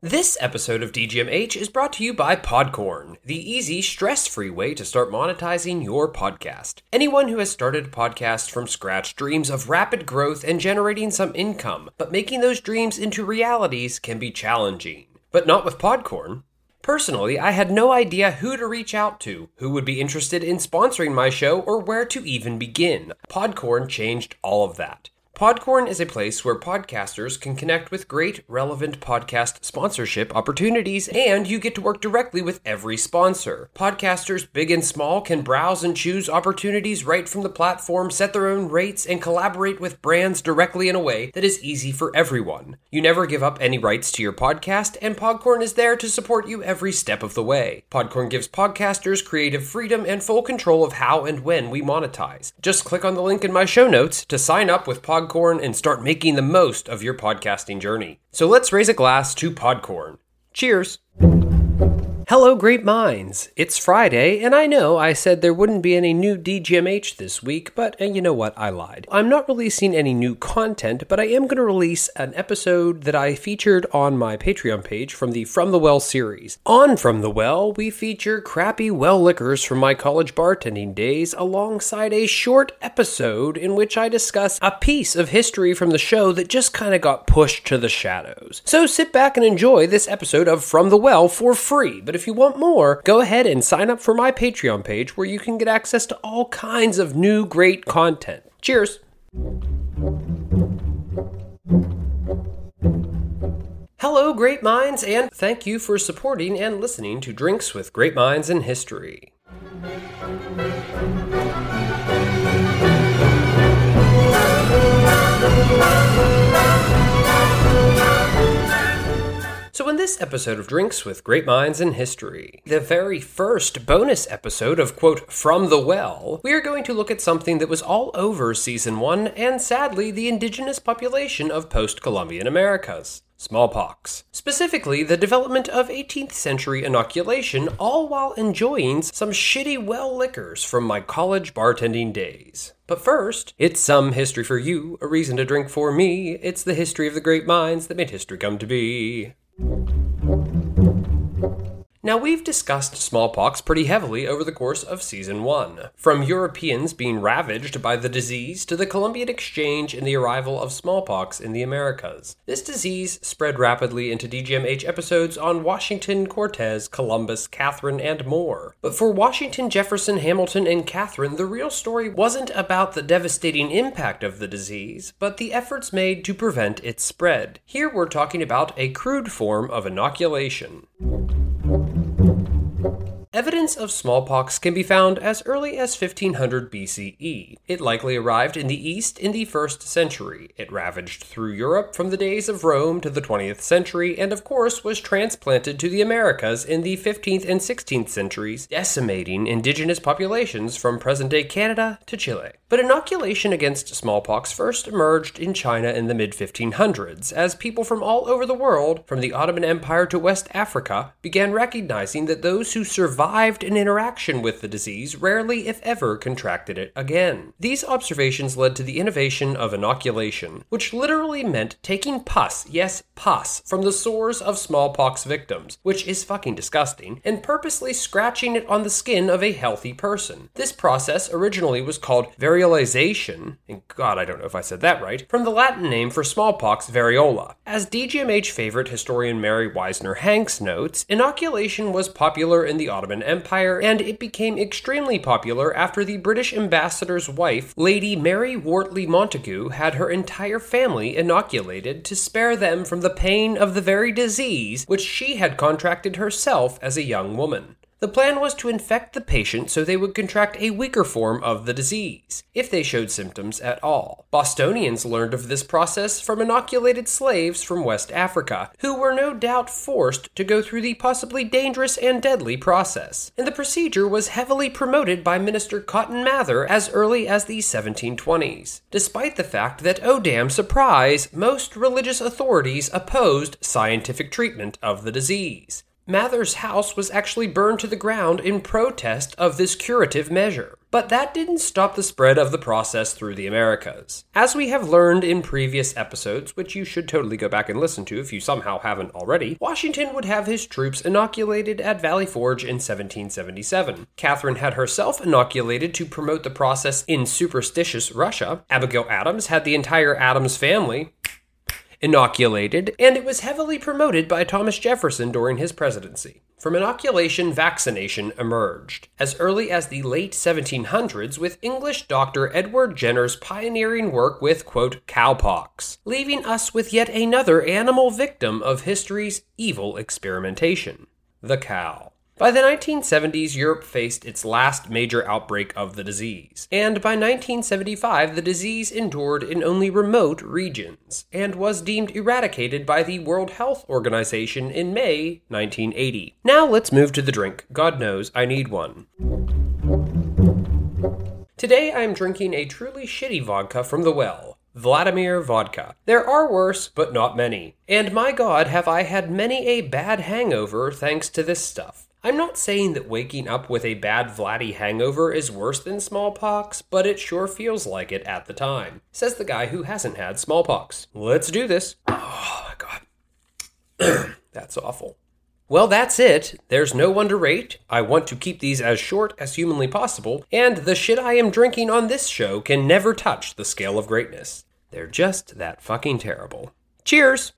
This episode of DGMH is brought to you by Podcorn, the easy, stress free way to start monetizing your podcast. Anyone who has started a podcast from scratch dreams of rapid growth and generating some income, but making those dreams into realities can be challenging. But not with Podcorn. Personally, I had no idea who to reach out to, who would be interested in sponsoring my show, or where to even begin. Podcorn changed all of that. Podcorn is a place where podcasters can connect with great, relevant podcast sponsorship opportunities, and you get to work directly with every sponsor. Podcasters, big and small, can browse and choose opportunities right from the platform, set their own rates, and collaborate with brands directly in a way that is easy for everyone. You never give up any rights to your podcast, and Podcorn is there to support you every step of the way. Podcorn gives podcasters creative freedom and full control of how and when we monetize. Just click on the link in my show notes to sign up with Podcorn and start making the most of your podcasting journey. So let's raise a glass to Podcorn. Cheers! Hello, great minds. It's Friday, and I know I said there wouldn't be any new DGMH this week, but uh, you know what? I lied. I'm not releasing any new content, but I am going to release an episode that I featured on my Patreon page from the From the Well series. On From the Well, we feature crappy well liquors from my college bartending days alongside a short episode in which I discuss a piece of history from the show that just kind of got pushed to the shadows. So sit back and enjoy this episode of From the Well for free. But if you want more, go ahead and sign up for my Patreon page where you can get access to all kinds of new great content. Cheers! Hello, great minds, and thank you for supporting and listening to Drinks with Great Minds in History. Episode of Drinks with Great Minds in History, the very first bonus episode of, quote, From the Well, we are going to look at something that was all over season one and sadly the indigenous population of post Columbian Americas smallpox. Specifically, the development of 18th century inoculation, all while enjoying some shitty well liquors from my college bartending days. But first, it's some history for you, a reason to drink for me. It's the history of the great minds that made history come to be. Now, we've discussed smallpox pretty heavily over the course of season one. From Europeans being ravaged by the disease to the Columbian Exchange and the arrival of smallpox in the Americas. This disease spread rapidly into DGMH episodes on Washington, Cortez, Columbus, Catherine, and more. But for Washington, Jefferson, Hamilton, and Catherine, the real story wasn't about the devastating impact of the disease, but the efforts made to prevent its spread. Here we're talking about a crude form of inoculation. Evidence of smallpox can be found as early as 1500 BCE. It likely arrived in the East in the 1st century. It ravaged through Europe from the days of Rome to the 20th century, and of course was transplanted to the Americas in the 15th and 16th centuries, decimating indigenous populations from present day Canada to Chile. But inoculation against smallpox first emerged in China in the mid 1500s, as people from all over the world, from the Ottoman Empire to West Africa, began recognizing that those who survived an interaction with the disease rarely, if ever, contracted it again. These observations led to the innovation of inoculation, which literally meant taking pus, yes, pus, from the sores of smallpox victims, which is fucking disgusting, and purposely scratching it on the skin of a healthy person. This process originally was called variolization, and God, I don't know if I said that right, from the Latin name for smallpox, variola. As DGMH favorite historian Merry Wiesner Hanks notes, inoculation was popular in the Ottoman Empire, and it became extremely popular after the British ambassador's wife, Lady Mary Wortley Montagu, had her entire family inoculated to spare them from the pain of the very disease which she had contracted herself as a young woman. The plan was to infect the patient so they would contract a weaker form of the disease, if they showed symptoms at all. Bostonians learned of this process from inoculated slaves from West Africa, who were no doubt forced to go through the possibly dangerous and deadly process. And the procedure was heavily promoted by Minister Cotton Mather as early as the 1720s, despite the fact that, oh damn surprise, most religious authorities opposed scientific treatment of the disease. Mather's house was actually burned to the ground in protest of this curative measure. but that didn't stop the spread of the process through the Americas. As we have learned in previous episodes, which you should totally go back and listen to if you somehow haven't already, Washington would have his troops inoculated at Valley Forge in 1777. Catherine had herself inoculated to promote the process in superstitious Russia. Abigail Adams had the entire Adams family inoculated, and it was heavily promoted by Thomas Jefferson during his presidency. From inoculation, vaccination emerged, as early as the late 1700s with English doctor Edward Jenner's pioneering work with, quote, cowpox, leaving us with yet another animal victim of history's evil experimentation the cow. By the 1970s, Europe faced its last major outbreak of the disease, and by 1975, the disease endured in only remote regions and was deemed eradicated by the World Health Organization in May 1980. Now let's move to the drink. God knows I need one. Today I am drinking a truly shitty vodka from the well. Vladimir Vodka. There are worse, but not many. And my god, have I had many a bad hangover thanks to this stuff. I'm not saying that waking up with a bad Vladdy hangover is worse than smallpox, but it sure feels like it at the time, says the guy who hasn't had smallpox. Let's do this. Oh my god. that's awful. Well, that's it. There's no one to rate. I want to keep these as short as humanly possible, and the shit I am drinking on this show can never touch the scale of greatness. They're just that fucking terrible. Cheers!